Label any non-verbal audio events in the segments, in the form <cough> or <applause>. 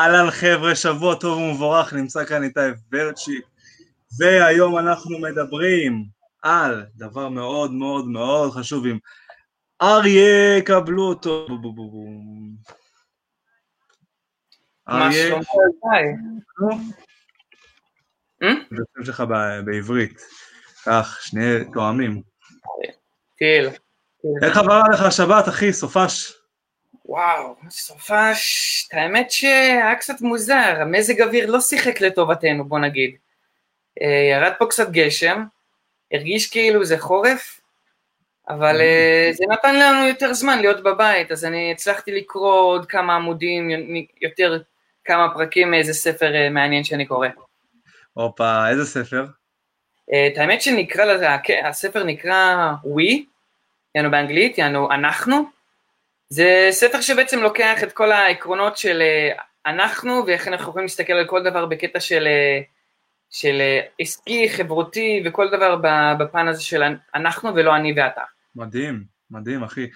אהלן חבר'ה, שבוע טוב ומבורך, נמצא כאן איתי ורצ'י, והיום אנחנו מדברים על דבר מאוד מאוד מאוד חשוב עם אריה, קבלו אותו. אריה, זה השם שלך בעברית, כך, שני תואמים. טיל. איך עברה לך השבת, אחי, סופש? וואו, סופש, האמת שהיה קצת מוזר, המזג אוויר לא שיחק לטובתנו, בוא נגיד. אה, ירד פה קצת גשם, הרגיש כאילו זה חורף, אבל אה, זה נתן לנו יותר זמן להיות בבית, אז אני הצלחתי לקרוא עוד כמה עמודים, יותר כמה פרקים מאיזה ספר אה, מעניין שאני קורא. הופה, איזה ספר? את האמת שנקרא לזה, הספר נקרא We, יענו באנגלית, יענו אנחנו, זה ספר שבעצם לוקח את כל העקרונות של אה, אנחנו ואיך אנחנו יכולים להסתכל על כל דבר בקטע של, אה, של אה, עסקי, חברותי וכל דבר בפן הזה של אנחנו ולא אני ואתה. מדהים, מדהים אחי.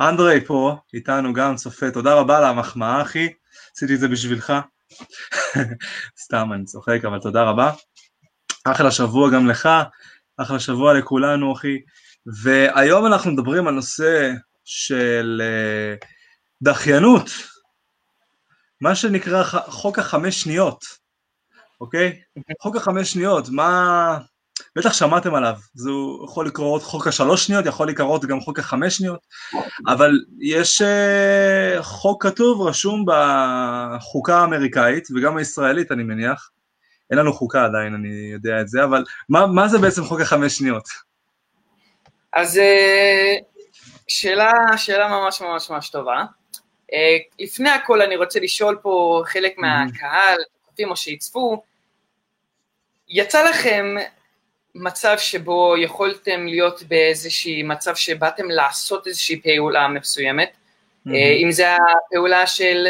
אנדרי פה איתנו גם צופה, תודה רבה על המחמאה אחי, עשיתי את זה בשבילך. <laughs> סתם אני צוחק אבל תודה רבה. אחלה שבוע גם לך, אחלה שבוע לכולנו אחי. והיום אנחנו מדברים על נושא של אה, דחיינות, מה שנקרא חוק החמש שניות, אוקיי? חוק החמש שניות, מה... בטח שמעתם עליו, זה יכול לקרות חוק השלוש שניות, יכול לקרות גם חוק החמש שניות, אבל יש uh, חוק כתוב, רשום בחוקה האמריקאית, וגם הישראלית אני מניח, אין לנו חוקה עדיין, אני יודע את זה, אבל מה, מה זה בעצם חוק החמש שניות? אז אה, שאלה, שאלה ממש ממש ממש טובה. Uh, לפני הכל אני רוצה לשאול פה חלק מהקהל, או שיצפו, יצא לכם מצב שבו יכולתם להיות באיזשהי מצב שבאתם לעשות איזושהי פעולה מסוימת, mm-hmm. אם זה הפעולה של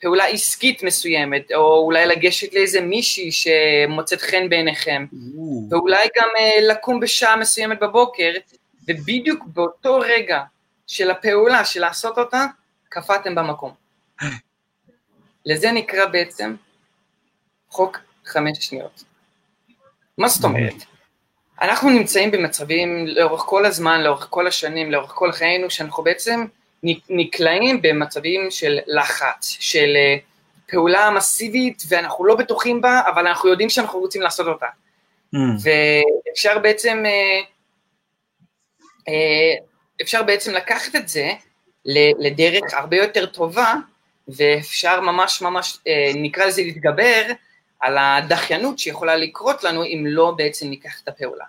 פעולה עסקית מסוימת, או אולי לגשת לאיזה מישהי שמוצאת חן בעיניכם, mm-hmm. ואולי גם uh, לקום בשעה מסוימת בבוקר, ובדיוק באותו רגע של הפעולה, של לעשות אותה, קפאתם במקום. לזה נקרא בעצם חוק חמש שניות. מה זאת אומרת? אנחנו נמצאים במצבים לאורך כל הזמן, לאורך כל השנים, לאורך כל חיינו, שאנחנו בעצם נקלעים במצבים של לחץ, של אה, פעולה מסיבית, ואנחנו לא בטוחים בה, אבל אנחנו יודעים שאנחנו רוצים לעשות אותה. Mm. ואפשר בעצם אה, אפשר בעצם לקחת את זה לדרך הרבה יותר טובה, ואפשר ממש ממש, אה, נקרא לזה להתגבר, על הדחיינות שיכולה לקרות לנו אם לא בעצם ניקח את הפעולה.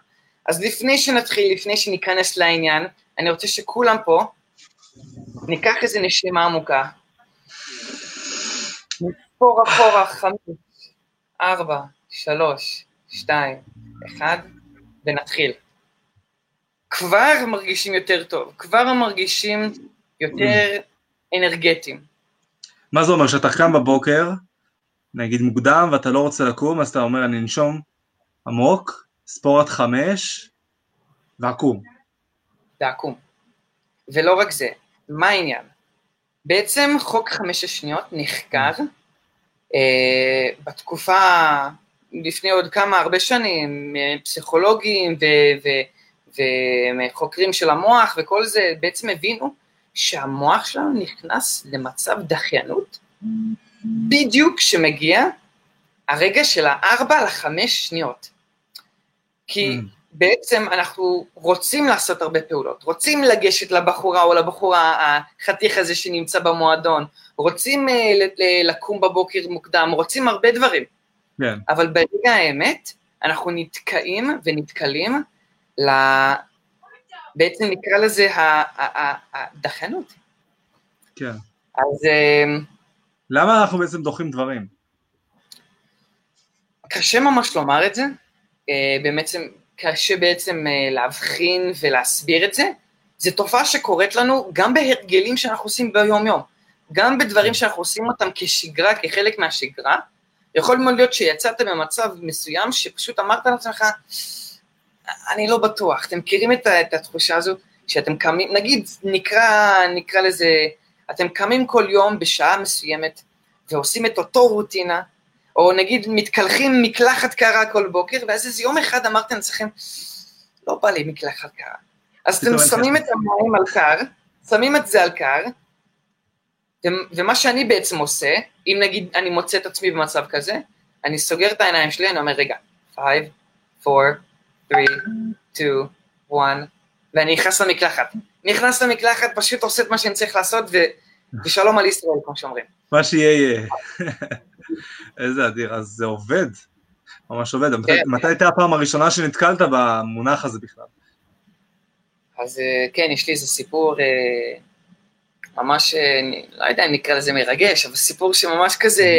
אז לפני שנתחיל, לפני שניכנס לעניין, אני רוצה שכולם פה ניקח איזה נשימה עמוקה, נספור אחורה חמש, ארבע, שלוש, שתיים, אחד, ונתחיל. כבר מרגישים יותר טוב, כבר מרגישים יותר אנרגטיים. מה זה אומר, שאתה קם בבוקר, נגיד מוקדם, ואתה לא רוצה לקום, אז אתה אומר, אני אנשום עמוק, ספור עד חמש, ועקום. ועקום. ולא רק זה, מה העניין? בעצם חוק חמש השניות נחקר אה, בתקופה, לפני עוד כמה, הרבה שנים, פסיכולוגים ו- ו- וחוקרים של המוח וכל זה, בעצם הבינו שהמוח שלנו נכנס למצב דחיינות בדיוק כשמגיע הרגע של הארבע לחמש שניות. כי mm. בעצם אנחנו רוצים לעשות הרבה פעולות, רוצים לגשת לבחורה או לבחורה החתיך הזה שנמצא במועדון, רוצים אה, לקום בבוקר מוקדם, רוצים הרבה דברים. Yeah. כן. אבל ברגע האמת, אנחנו נתקעים ונתקלים ל... בעצם נקרא לזה הדחיינות. כן. אז... אמ, למה אנחנו בעצם דוחים דברים? קשה ממש לומר את זה, אה, בעצם קשה בעצם אה, להבחין ולהסביר את זה, זו תופעה שקורית לנו גם בהרגלים שאנחנו עושים ביום-יום, גם בדברים. שאנחנו עושים אותם כשגרה, כחלק מהשגרה, יכול מאוד להיות שיצאת במצב מסוים שפשוט אמרת לעצמך, אני לא בטוח. אתם מכירים את, את התחושה הזו שאתם קמים, נגיד, נקרא, נקרא לזה, אתם קמים כל יום בשעה מסוימת, ועושים את אותו רוטינה, או נגיד מתקלחים מקלחת קרה כל בוקר, ואז איזה יום אחד אמרתם לעצמכם, לא בא לי מקלחת קרה. אז אתם שמים את המים על קר, שמים את זה על קר, ומה שאני בעצם עושה, אם נגיד אני מוצא את עצמי במצב כזה, אני סוגר את העיניים שלי, אני אומר, רגע, 5, 4, 3, 2, 1, ואני נכנס למקלחת. נכנס למקלחת, פשוט עושה את מה שאני צריך לעשות, ו... ושלום על ישראל, כמו שאומרים. מה שיהיה יהיה. <laughs> איזה אדיר, אז זה עובד, ממש עובד. כן. מתי הייתה הפעם הראשונה שנתקלת במונח הזה בכלל? אז אה, כן, יש לי איזה סיפור אה, ממש, אה, לא יודע אם נקרא לזה מרגש, אבל סיפור שממש כזה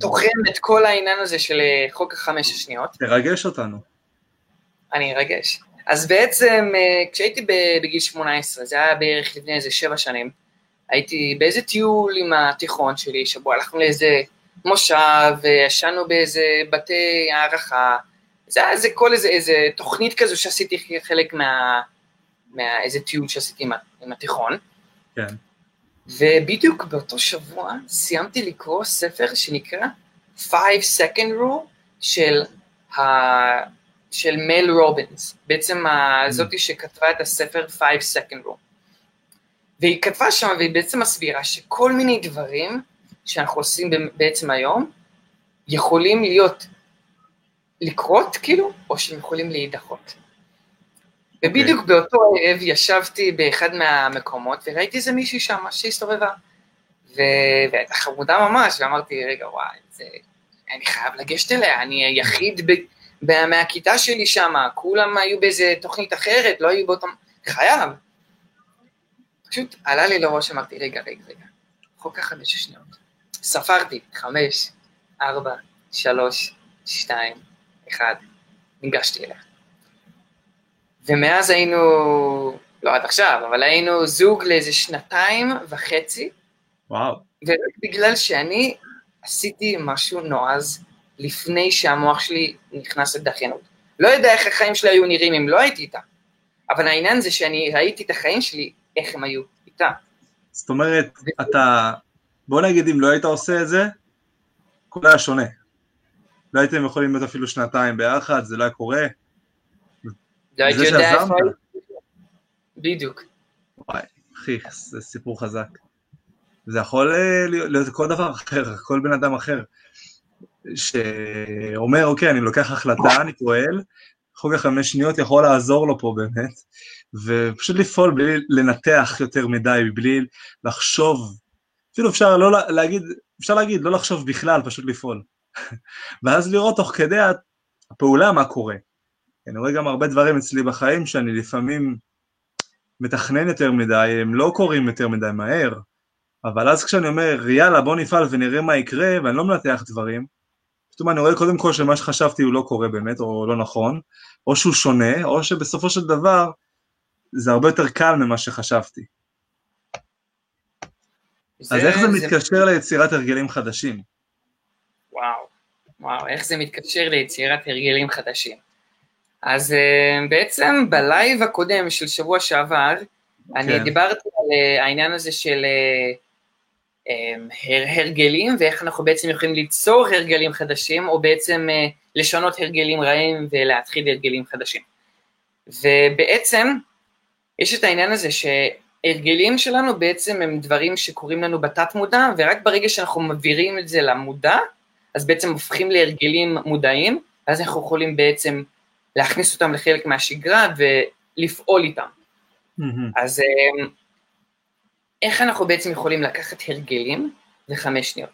תוחם את כל העניין הזה של חוק החמש השניות. תרגש אותנו. אני ארגש. אז בעצם, כשהייתי בגיל 18, זה היה בערך לפני איזה שבע שנים, הייתי באיזה טיול עם התיכון שלי, שבו הלכנו לאיזה מושב, ישנו באיזה בתי הערכה, זה היה איזה כל איזה, איזה תוכנית כזו שעשיתי חלק מה... מאיזה טיול שעשיתי עם, עם התיכון. כן. ובדיוק באותו שבוע סיימתי לקרוא ספר שנקרא Five Second Rule של, ה... של מל רובינס, בעצם mm. זאתי שכתבה את הספר Five Second Rule. והיא כתבה שם, והיא בעצם מסבירה שכל מיני דברים שאנחנו עושים בעצם היום, יכולים להיות, לקרות כאילו, או שהם יכולים להידחות. ובדיוק okay. אוקיי. באותו ערב ישבתי באחד מהמקומות וראיתי איזה מישהי שם שהסתובבה. והייתה חמודה ממש, ואמרתי, רגע, וואי, זה... אני חייב לגשת אליה, אני היחיד ב... מהכיתה שלי שם, כולם היו באיזה תוכנית אחרת, לא היו באותם... חייב. פשוט עלה לי לראש, אמרתי, רגע, רגע, רגע, חוק החמש שניות. ספרתי, חמש, ארבע, שלוש, שתיים, אחד, ניגשתי אליה. ומאז היינו, לא עד עכשיו, אבל היינו זוג לאיזה שנתיים וחצי. וואו. ורק בגלל שאני עשיתי משהו נועז לפני שהמוח שלי נכנס לדחיינות. לא יודע איך החיים שלי היו נראים אם לא הייתי איתה, אבל העניין זה שאני ראיתי את החיים שלי, איך הם היו איתה. זאת אומרת. אתה, בוא נגיד אם לא היית עושה את זה, הכל היה שונה. לא הייתם יכולים להיות אפילו שנתיים ביחד, זה לא היה קורה. לא הייתי יודע איפה. בדיוק. וואי, אחי, זה סיפור חזק. זה יכול אה, להיות כל דבר אחר, <laughs> כל בן אדם אחר, שאומר, אוקיי, אני לוקח החלטה, אני פועל, חוק החמש שניות יכול לעזור לו פה באמת, ופשוט לפעול בלי לנתח יותר מדי, בלי לחשוב, אפילו אפשר לא להגיד, אפשר להגיד, לא לחשוב בכלל, פשוט לפעול. <laughs> ואז לראות תוך כדי הפעולה מה קורה. אני רואה גם הרבה דברים אצלי בחיים שאני לפעמים מתכנן יותר מדי, הם לא קורים יותר מדי מהר, אבל אז כשאני אומר, יאללה, בוא נפעל ונראה מה יקרה, ואני לא מנתח דברים, פתאום אני רואה קודם כל שמה שחשבתי הוא לא קורה באמת, או לא נכון, או שהוא שונה, או שבסופו של דבר זה הרבה יותר קל ממה שחשבתי. זה, אז איך זה, זה מתקשר ליצירת הרגלים חדשים? וואו, וואו, איך זה מתקשר ליצירת הרגלים חדשים? אז uh, בעצם בלייב הקודם של שבוע שעבר, כן. אני דיברתי על uh, העניין הזה של הר, הרגלים, ואיך אנחנו בעצם יכולים ליצור הרגלים חדשים, או בעצם uh, לשנות הרגלים רעים ולהתחיל הרגלים חדשים. ובעצם, יש את העניין הזה שהרגלים שלנו בעצם הם דברים שקורים לנו בתת מודע, ורק ברגע שאנחנו מעבירים את זה למודע, אז בעצם הופכים להרגלים מודעים, אז אנחנו יכולים בעצם להכניס אותם לחלק מהשגרה ולפעול איתם. Mm-hmm. אז אמ, איך אנחנו בעצם יכולים לקחת הרגלים לחמש שניות?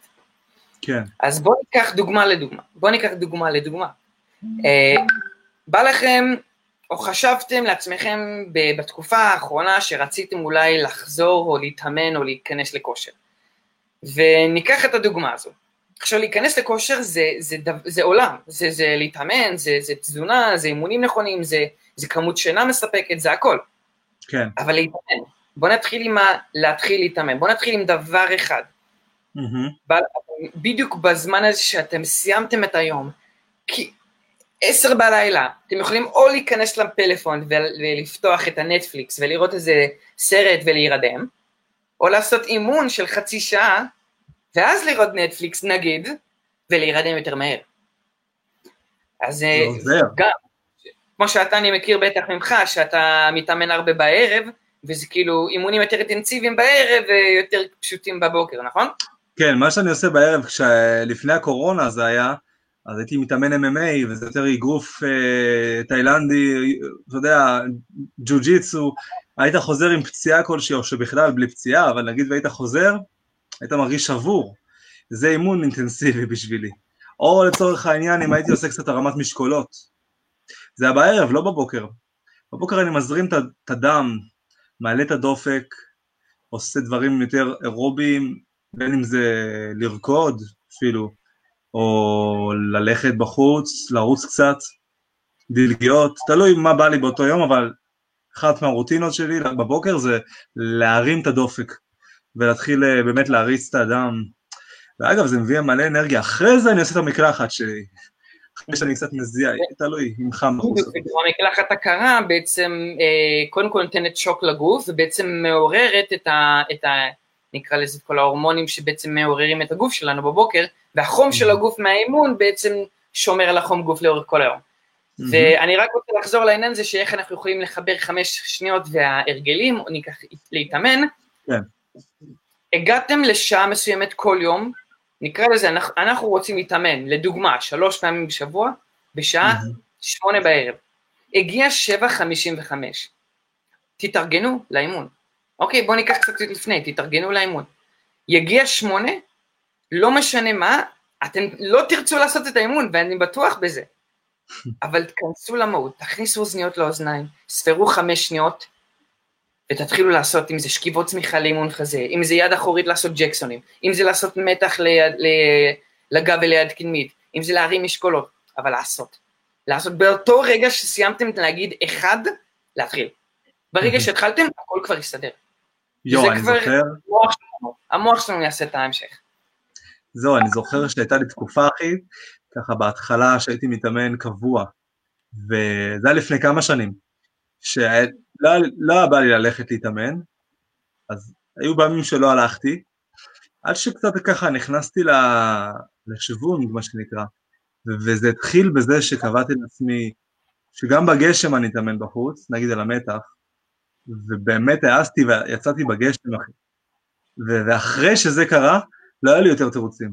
כן. אז בואו ניקח דוגמה לדוגמה. בואו ניקח דוגמה לדוגמה. Uh, בא לכם, או חשבתם לעצמכם בתקופה האחרונה שרציתם אולי לחזור או להתאמן או להיכנס לכושר. וניקח את הדוגמה הזו. עכשיו להיכנס לכושר זה, זה, זה, זה עולם, זה, זה להתאמן, זה, זה תזונה, זה אימונים נכונים, זה, זה כמות שינה מספקת, זה הכל. כן. אבל להתאמן, בוא נתחיל עם ה... להתחיל להתאמן, בוא נתחיל עם דבר אחד. Mm-hmm. בדיוק בזמן הזה שאתם סיימתם את היום, כי עשר בלילה, אתם יכולים או להיכנס לפלאפון ולפתוח את הנטפליקס ולראות איזה סרט ולהירדם, או לעשות אימון של חצי שעה ואז לראות נטפליקס נגיד, ולהירדם יותר מהר. אז אה, גם, כמו שאתה אני מכיר בטח ממך, שאתה מתאמן הרבה בערב, וזה כאילו אימונים יותר אינטנסיביים בערב ויותר פשוטים בבוקר, נכון? כן, מה שאני עושה בערב, לפני הקורונה זה היה, אז הייתי מתאמן MMA, וזה יותר אגרוף אה, תאילנדי, אתה יודע, ג'ו-ג'יצו, היית חוזר עם פציעה כלשהי, או שבכלל בלי פציעה, אבל נגיד והיית חוזר, היית מרגיש שבור. זה אימון אינטנסיבי בשבילי. או לצורך העניין, אם הייתי עושה קצת הרמת משקולות. זה היה בערב, לא בבוקר. בבוקר אני מזרים את הדם, מעלה את הדופק, עושה דברים יותר אירוביים, בין אם זה לרקוד אפילו, או ללכת בחוץ, לרוץ קצת, דלגיות, תלוי מה בא לי באותו יום, אבל אחת מהרוטינות שלי בבוקר זה להרים את הדופק, ולהתחיל אה, באמת להריץ את הדם. ואגב, זה מביא מלא אנרגיה. אחרי זה אני עושה את המקלחת שלי. אחרי שאני קצת מזיע, תלוי אם חם בחוץ. המקלחת הקרה בעצם אה, קודם כל נותנת שוק לגוף, ובעצם מעוררת את ה... את ה נקרא לזה את כל ההורמונים שבעצם מעוררים את הגוף שלנו בבוקר, והחום של הגוף מהאימון בעצם שומר על החום גוף לאורך כל היום. ואני רק רוצה לחזור לעניין הזה שאיך אנחנו יכולים לחבר חמש שניות וההרגלים, או ניקח להתאמן. כן. הגעתם לשעה מסוימת כל יום, נקרא לזה, אנחנו, אנחנו רוצים להתאמן, לדוגמה, שלוש פעמים בשבוע, בשעה שמונה בערב. הגיע שבע חמישים וחמש. תתארגנו לאימון. אוקיי, בואו ניקח קצת לפני, תתארגנו לאימון. יגיע שמונה, לא משנה מה, אתם לא תרצו לעשות את האימון, ואני בטוח בזה. <laughs> אבל תכנסו למהות, תכניסו אוזניות לאוזניים, ספרו חמש שניות, ותתחילו לעשות, אם זה שכיבות צמיחה לאימון חזה, אם זה יד אחורית לעשות ג'קסונים, אם זה לעשות מתח ליד, לגב וליד קדמית, אם זה להרים משקולות, אבל לעשות. לעשות באותו רגע שסיימתם להגיד אחד, להתחיל. ברגע שהתחלתם, הכל כבר יסתדר. יו, אני זוכר... המוח שלנו, המוח שלנו יעשה את ההמשך. זהו, אני זוכר שהייתה לי תקופה, אחי, ככה בהתחלה שהייתי מתאמן קבוע, וזה היה לפני כמה שנים, שלא לא היה בא לי ללכת להתאמן, אז היו פעמים שלא הלכתי, עד שקצת ככה נכנסתי לשוונג, מה שנקרא, וזה התחיל בזה שקבעתי לעצמי שגם בגשם אני אתאמן בחוץ, נגיד על המתח, ובאמת העזתי ויצאתי בגשם, אחי. ואחרי שזה קרה, לא היה לי יותר תירוצים.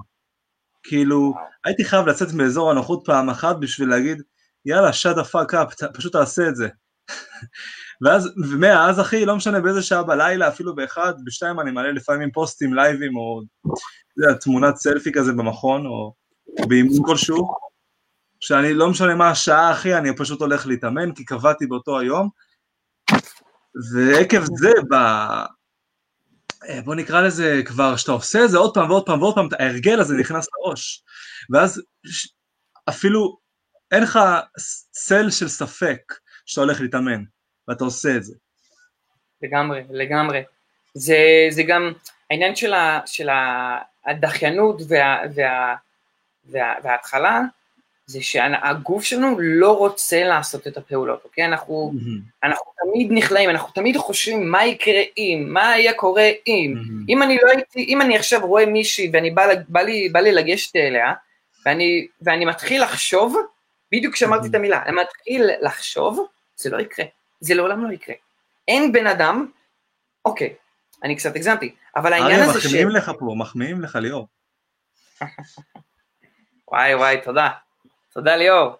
כאילו, הייתי חייב לצאת מאזור הנוחות פעם אחת בשביל להגיד, יאללה, shut the fuck up, פשוט תעשה את זה. ואז, ומאז אחי, לא משנה באיזה שעה בלילה, אפילו באחד, בשתיים אני מעלה לפעמים פוסטים לייבים, או יודע, תמונת סלפי כזה במכון, או באימון כלשהו, שאני לא משנה מה השעה אחי, אני פשוט הולך להתאמן, כי קבעתי באותו היום, ועקב זה, ב... אה, בוא נקרא לזה כבר, שאתה עושה את זה עוד פעם ועוד פעם ועוד פעם, ההרגל הזה נכנס לראש, ואז אפילו אין לך צל של ספק שאתה הולך להתאמן, ואתה עושה את זה. לגמרי, לגמרי. זה, זה גם העניין של, ה, של הדחיינות וה, וה, וה, וההתחלה, זה שהגוף שלנו לא רוצה לעשות את הפעולות, אוקיי? אנחנו, mm-hmm. אנחנו תמיד נכלאים, אנחנו תמיד חושבים מה יקרה אם, מה היה קורה אם. Mm-hmm. אם אני לא הייתי, אם אני עכשיו רואה מישהי ואני בא, בא, לי, בא לי לגשת אליה, ואני, ואני מתחיל לחשוב, בדיוק כשאמרתי mm-hmm. את המילה, אני מתחיל לחשוב, זה לא יקרה, זה לעולם לא יקרה. אין בן אדם, אוקיי, אני קצת הגזמתי, אבל העניין הזה ש... מחמיאים לך פה, מחמיאים לך ליאור. <laughs> וואי וואי, תודה. תודה ליאור.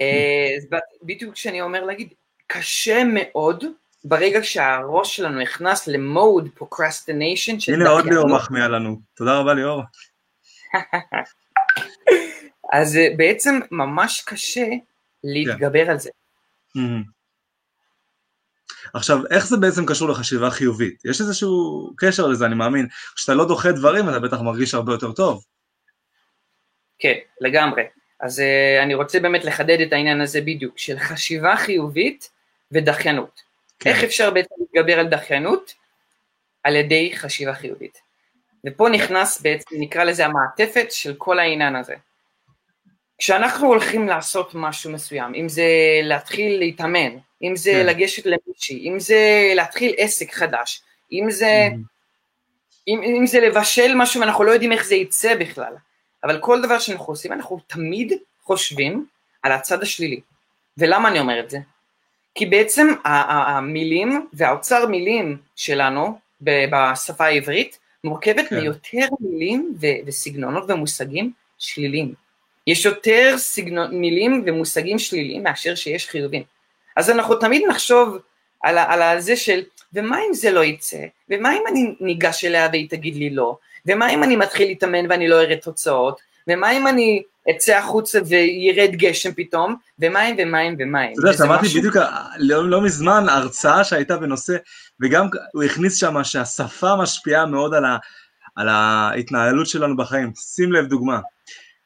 אה, בדיוק כשאני אומר להגיד, קשה מאוד ברגע שהראש שלנו נכנס למוד procrastination. הנה עוד ליאור מחמיאה לנו, תודה רבה ליאור. <laughs> אז אה, בעצם ממש קשה להתגבר על זה. עכשיו, איך זה בעצם קשור לחשיבה חיובית? יש איזשהו קשר לזה, אני מאמין. כשאתה לא דוחה דברים, אתה בטח מרגיש הרבה יותר טוב. כן, לגמרי. אז uh, אני רוצה באמת לחדד את העניין הזה בדיוק, של חשיבה חיובית ודחיינות. כן. איך אפשר בעצם להתגבר על דחיינות? על ידי חשיבה חיובית. ופה נכנס בעצם, נקרא לזה המעטפת של כל העניין הזה. כשאנחנו הולכים לעשות משהו מסוים, אם זה להתחיל להתאמן, אם זה כן. לגשת למישהי, אם זה להתחיל עסק חדש, אם זה... Mm-hmm. אם, אם זה לבשל משהו ואנחנו לא יודעים איך זה יצא בכלל, אבל כל דבר שאנחנו עושים, אנחנו תמיד חושבים על הצד השלילי. ולמה אני אומר את זה? כי בעצם המילים והאוצר מילים שלנו בשפה העברית מורכבת כן. מיותר מילים וסגנונות ומושגים שליליים. יש יותר סגנון, מילים ומושגים שליליים מאשר שיש חיובים. אז אנחנו תמיד נחשוב על, על זה של, ומה אם זה לא יצא? ומה אם אני ניגש אליה והיא תגיד לי לא? ומה אם אני מתחיל להתאמן ואני לא אראה תוצאות? ומה אם אני אצא החוצה וירד גשם פתאום? ומים ומים ומים. אתה יודע, שמעתי משהו... בדיוק לא, לא מזמן הרצאה שהייתה בנושא, וגם הוא הכניס שם שהשפה משפיעה מאוד על, ה, על ההתנהלות שלנו בחיים. שים לב דוגמה.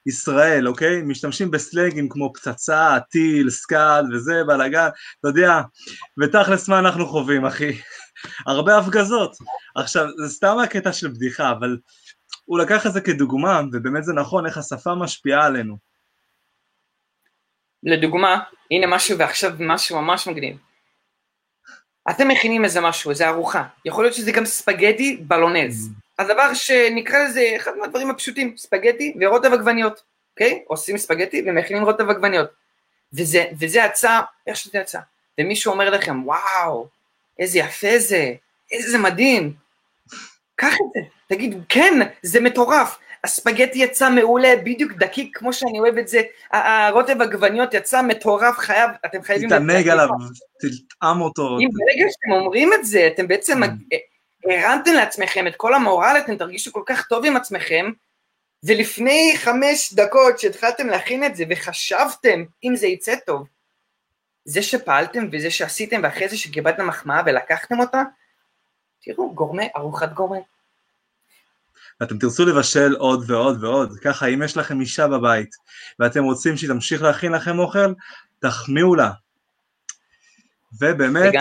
ישראל, אוקיי? משתמשים בסלנגים כמו פצצה, טיל, סקאד וזה, בלאגן, אתה יודע, ותכלס מה אנחנו חווים, אחי? <laughs> הרבה הפגזות. עכשיו, זה סתם הקטע של בדיחה, אבל הוא לקח את זה כדוגמה, ובאמת זה נכון איך השפה משפיעה עלינו. לדוגמה, הנה משהו ועכשיו משהו ממש מגניב. אתם מכינים איזה משהו, איזה ארוחה, יכול להיות שזה גם ספגטי בלונז. Mm. הדבר שנקרא לזה אחד מהדברים הפשוטים, ספגטי ורוטב עגבניות, אוקיי? עושים ספגטי ומכינים רוטב עגבניות. וזה, וזה הצעה, איך שזה יצא. ומישהו אומר לכם, וואו, איזה יפה זה, איזה מדהים. קח את זה, תגיד, כן, זה מטורף. הספגטי יצא מעולה, בדיוק דקיק, כמו שאני אוהב את זה, הרוטב עגבניות יצא מטורף, חייב, אתם חייבים... תתענג עליו, תטעם אותו. אם ברגע שאתם אומרים את זה, אתם בעצם mm. הרמתם לעצמכם את כל המורל, אתם תרגישו כל כך טוב עם עצמכם, ולפני חמש דקות שהתחלתם להכין את זה וחשבתם אם זה יצא טוב, זה שפעלתם וזה שעשיתם ואחרי זה שקיבלתם מחמאה ולקחתם אותה, תראו, גורמה, ארוחת גורמה. ואתם תרצו לבשל עוד ועוד ועוד, ככה אם יש לכם אישה בבית ואתם רוצים שהיא תמשיך להכין לכם אוכל, תחמיאו לה, ובאמת,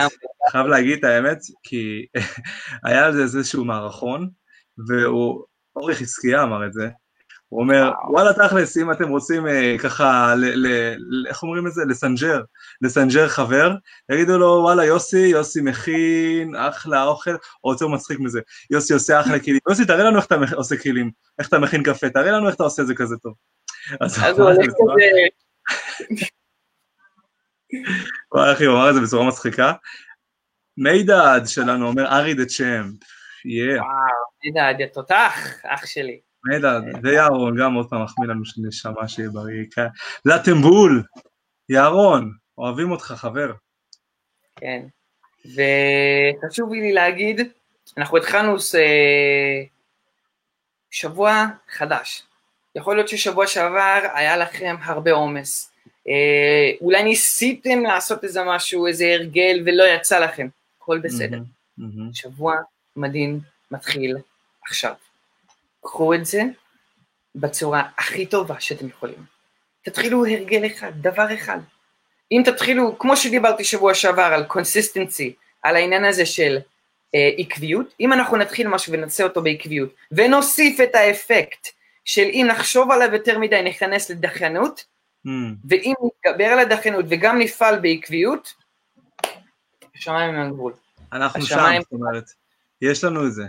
חייב להגיד את האמת, כי <laughs> היה על זה איזשהו מערכון, והוא, אורי חזקיה אמר את זה, הוא אומר, וואלה תכלס, אם אתם רוצים אה, ככה, ל, ל, ל, איך אומרים את זה? לסנג'ר, לסנג'ר חבר, תגידו לו, וואלה יוסי, יוסי מכין אחלה אוכל, או יותר מצחיק מזה, יוסי עושה אחלה <laughs> כלים, יוסי תראה לנו איך אתה עושה כלים, איך אתה מכין קפה, תראה לנו איך אתה עושה את זה כזה טוב. אז הוא הולך כזה... <laughs> וואי אחי, הוא אמר את זה בצורה מצחיקה. מידד שלנו אומר ארי דה צ'אמפ. וואו, מידד, יא תותח, אח שלי. מידד, וירון גם עוד פעם מחמיא לנו שנשמה שיהיה בריא. לטמבול, ירון, אוהבים אותך חבר. כן, וחשוב לי להגיד, אנחנו התחלנו שבוע חדש. יכול להיות ששבוע שעבר היה לכם הרבה עומס. אה, אולי ניסיתם לעשות איזה משהו, איזה הרגל ולא יצא לכם, הכל בסדר. Mm-hmm, mm-hmm. שבוע מדהים מתחיל עכשיו. קחו את זה בצורה הכי טובה שאתם יכולים. תתחילו הרגל אחד, דבר אחד. אם תתחילו, כמו שדיברתי שבוע שעבר על קונסיסטנצי, על העניין הזה של אה, עקביות, אם אנחנו נתחיל משהו ונעשה אותו בעקביות, ונוסיף את האפקט של אם נחשוב עליו יותר מדי נכנס לדחיינות. ואם נתגבר על הדחיינות וגם נפעל בעקביות, השמיים הם הגבול. אנחנו שם, זאת אומרת, יש לנו את זה.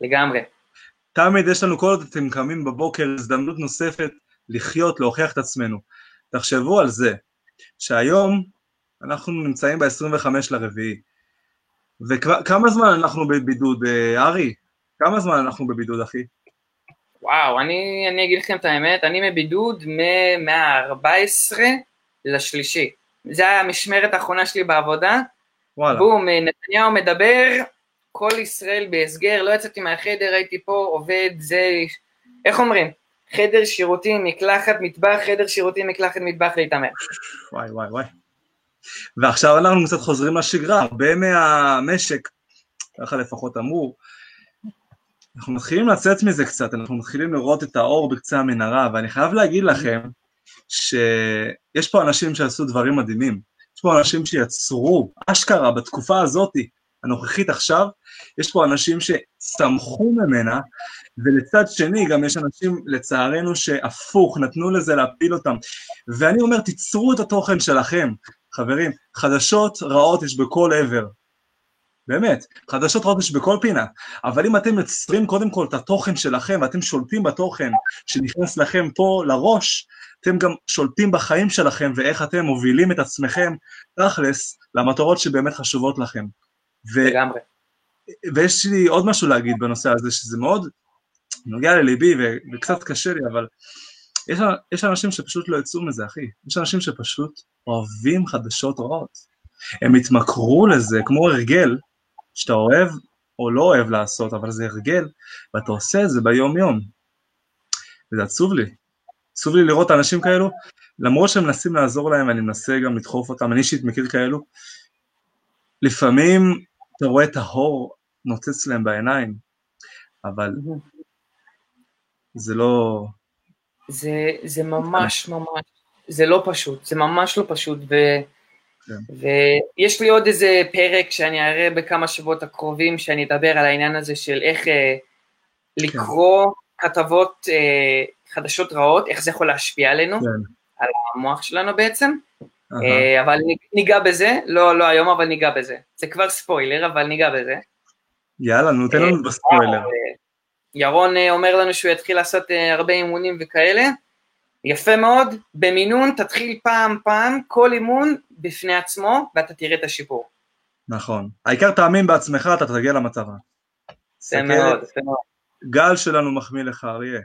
לגמרי. תמיד יש לנו, כל עוד אתם קמים בבוקר, הזדמנות נוספת לחיות, להוכיח את עצמנו. תחשבו על זה, שהיום אנחנו נמצאים ב-25 לרביעי, וכמה זמן אנחנו בבידוד, אה, ארי? כמה זמן אנחנו בבידוד, אחי? וואו, אני, אני אגיד לכם את האמת, אני מבידוד מ-14 לשלישי. זה היה המשמרת האחרונה שלי בעבודה. וואלה. בום, נתניהו מדבר, כל ישראל בהסגר, לא יצאתי מהחדר, הייתי פה עובד, זה, איך אומרים? חדר שירותים, מקלחת, מטבח, חדר שירותים, מקלחת, מטבח, להתעמר. וואי וואי וואי. ועכשיו אנחנו קצת חוזרים לשגרה, הרבה מהמשק, ככה לפחות אמרו, אנחנו מתחילים לצאת מזה קצת, אנחנו מתחילים לראות את האור בקצה המנהרה, ואני חייב להגיד לכם שיש פה אנשים שעשו דברים מדהימים, יש פה אנשים שיצרו, אשכרה, בתקופה הזאת, הנוכחית עכשיו, יש פה אנשים שצמחו ממנה, ולצד שני גם יש אנשים, לצערנו, שהפוך, נתנו לזה להפיל אותם. ואני אומר, תיצרו את התוכן שלכם, חברים, חדשות רעות יש בכל עבר. באמת, חדשות יש בכל פינה, אבל אם אתם יוצרים קודם כל את התוכן שלכם ואתם שולטים בתוכן שנכנס לכם פה לראש, אתם גם שולטים בחיים שלכם ואיך אתם מובילים את עצמכם תכלס למטרות שבאמת חשובות לכם. ו... לגמרי. ויש לי עוד משהו להגיד בנושא הזה, שזה מאוד נוגע לליבי ו... וקצת קשה לי, אבל יש, יש אנשים שפשוט לא יצאו מזה, אחי. יש אנשים שפשוט אוהבים חדשות רעות. הם התמכרו לזה כמו הרגל, שאתה אוהב או לא אוהב לעשות, אבל זה הרגל, ואתה עושה את זה ביום-יום. וזה עצוב לי. עצוב לי לראות אנשים כאלו, למרות שהם מנסים לעזור להם, אני מנסה גם לדחוף אותם, אני אישית מכיר כאלו, לפעמים אתה רואה את ההור נוצץ להם בעיניים, אבל זה לא... זה, זה ממש ממש, זה לא פשוט, זה ממש לא פשוט, ו... כן. ויש לי עוד איזה פרק שאני אראה בכמה שבועות הקרובים, שאני אדבר על העניין הזה של איך אה, לקרוא כן. כתבות אה, חדשות רעות, איך זה יכול להשפיע עלינו, כן. על המוח שלנו בעצם. אה, אבל ניגע בזה, לא, לא היום, אבל ניגע בזה. זה כבר ספוילר, אבל ניגע בזה. יאללה, נו, תן לנו אה, בספוילר. אה, ירון אומר לנו שהוא יתחיל לעשות הרבה אימונים וכאלה. יפה מאוד, במינון תתחיל פעם פעם, כל אימון בפני עצמו, ואתה תראה את השיפור. נכון. העיקר תאמין בעצמך, אתה תגיע למצב. יפה מאוד, יפה מאוד. גל שלנו מחמיא לך, אריה.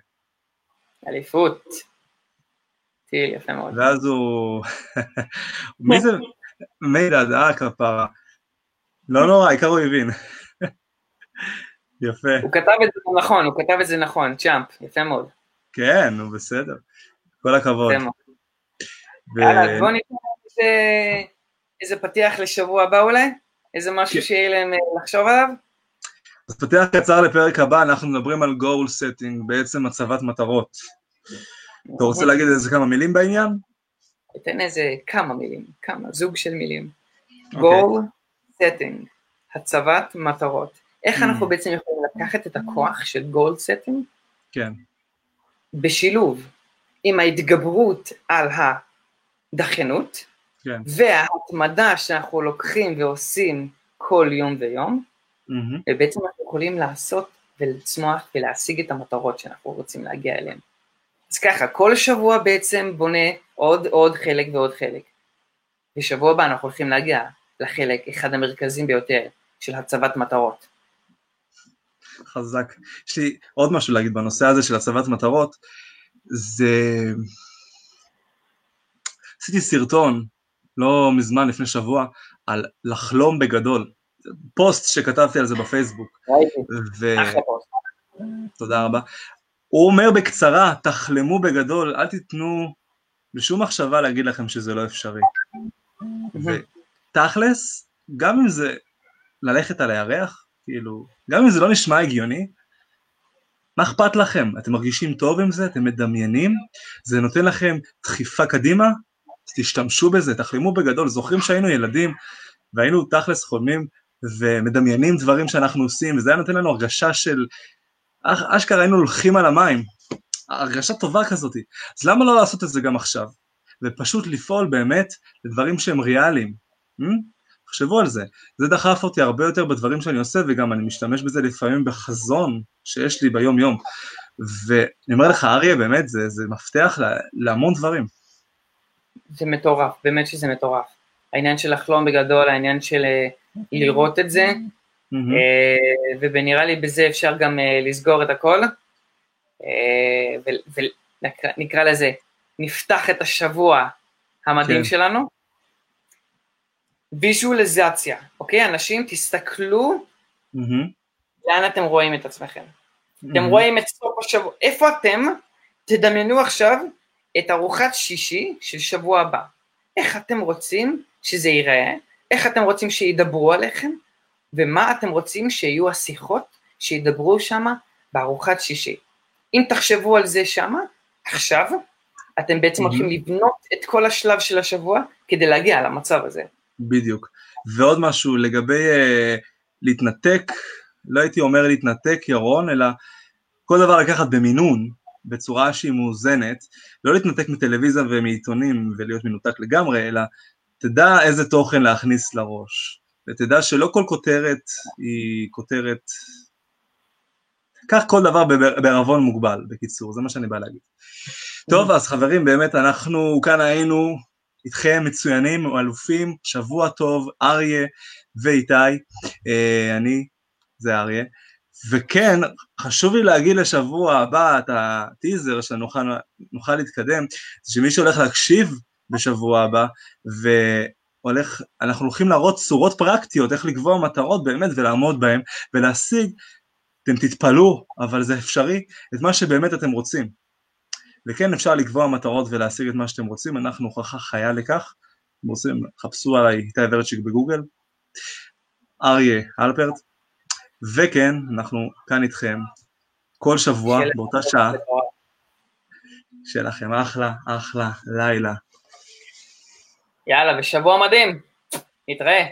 אליפות. טיל, יפה מאוד. ואז הוא... <laughs> מי זה? מידע, אה, כפרה. לא נורא, העיקר הוא הבין. <laughs> יפה. הוא כתב את זה נכון, הוא כתב את זה נכון, צ'אמפ, יפה מאוד. כן, הוא בסדר. כל הכבוד. יאללה, בוא ניתן איזה פתיח לשבוע הבא אולי? איזה משהו כן. שיהיה להם אה, לחשוב עליו? אז פתיח קצר לפרק הבא, אנחנו מדברים על goal setting, בעצם הצבת מטרות. אתה רוצה אוקיי. להגיד איזה כמה מילים בעניין? אתן איזה כמה מילים, כמה, זוג של מילים. Okay. אוקיי. goal setting, הצבת מטרות. איך אנחנו mm. בעצם יכולים לקחת את הכוח של goal setting? כן. בשילוב עם ההתגברות על הדחיינות, כן. וההתמדה שאנחנו לוקחים ועושים כל יום ויום, mm-hmm. ובעצם אנחנו יכולים לעשות ולצמוח ולהשיג את המטרות שאנחנו רוצים להגיע אליהן. אז ככה, כל שבוע בעצם בונה עוד עוד חלק ועוד חלק. בשבוע הבא אנחנו הולכים להגיע לחלק, אחד המרכזיים ביותר, של הצבת מטרות. חזק. יש לי עוד משהו להגיד בנושא הזה של הצבת מטרות, זה... עשיתי סרטון לא מזמן, לפני שבוע, על לחלום בגדול. פוסט שכתבתי על זה בפייסבוק. ו... תודה רבה. הוא אומר בקצרה, תחלמו בגדול, אל תיתנו לשום מחשבה להגיד לכם שזה לא אפשרי. ותכלס, גם אם זה ללכת על הירח, כאילו, גם אם זה לא נשמע הגיוני, מה אכפת לכם? אתם מרגישים טוב עם זה? אתם מדמיינים? זה נותן לכם דחיפה קדימה? אז תשתמשו בזה, תחלימו בגדול. זוכרים שהיינו ילדים והיינו תכלס חולמים ומדמיינים דברים שאנחנו עושים, וזה היה נותן לנו הרגשה של אשכרה היינו הולכים על המים, הרגשה טובה כזאת, אז למה לא לעשות את זה גם עכשיו? ופשוט לפעול באמת לדברים שהם ריאליים. תחשבו על זה, זה דחף אותי הרבה יותר בדברים שאני עושה וגם אני משתמש בזה לפעמים בחזון שיש לי ביום יום. ואני אומר לך אריה באמת זה, זה מפתח לה, להמון דברים. זה מטורף, באמת שזה מטורף. העניין של לחלום בגדול, העניין של אה, לראות את זה, mm-hmm. ונראה לי בזה אפשר גם אה, לסגור את הכל, ונקרא לזה, נפתח את השבוע המדהים כן. שלנו. ויז'ואליזציה, אוקיי? אנשים, תסתכלו mm-hmm. לאן אתם רואים את עצמכם. Mm-hmm. אתם רואים את סוף השבוע, איפה אתם? תדמיינו עכשיו את ארוחת שישי של שבוע הבא. איך אתם רוצים שזה ייראה? איך אתם רוצים שידברו עליכם? ומה אתם רוצים שיהיו השיחות שידברו שם בארוחת שישי. אם תחשבו על זה שם, עכשיו, אתם בעצם mm-hmm. הולכים לבנות את כל השלב של השבוע כדי להגיע למצב הזה. בדיוק. ועוד משהו לגבי uh, להתנתק, לא הייתי אומר להתנתק ירון, אלא כל דבר לקחת במינון, בצורה שהיא מאוזנת, לא להתנתק מטלוויזיה ומעיתונים ולהיות מנותק לגמרי, אלא תדע איזה תוכן להכניס לראש. ותדע שלא כל כותרת היא כותרת... קח כל דבר בערבון מוגבל, בקיצור, זה מה שאני בא להגיד. טוב, אז חברים, באמת אנחנו כאן היינו איתכם מצוינים, אלופים, שבוע טוב, אריה ואיתי, אה, אני, זה אריה, וכן, חשוב לי להגיד לשבוע הבא את הטיזר שנוכל נוכל להתקדם, שמי שהולך להקשיב בשבוע הבא, והולך, אנחנו הולכים להראות צורות פרקטיות, איך לקבוע מטרות באמת ולעמוד בהן, ולהשיג, אתם תתפלאו, אבל זה אפשרי, את מה שבאמת אתם רוצים. וכן אפשר לקבוע מטרות ולהשיג את מה שאתם רוצים, אנחנו הוכחה חיה לכך, אתם רוצים, חפשו עליי איתי ורצ'יק בגוגל, אריה אלפרט, וכן, אנחנו כאן איתכם כל שבוע באותה שעה. שיהיה לכם אחלה, אחלה לילה. יאללה, ושבוע מדהים. נתראה.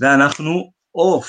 ואנחנו אוף.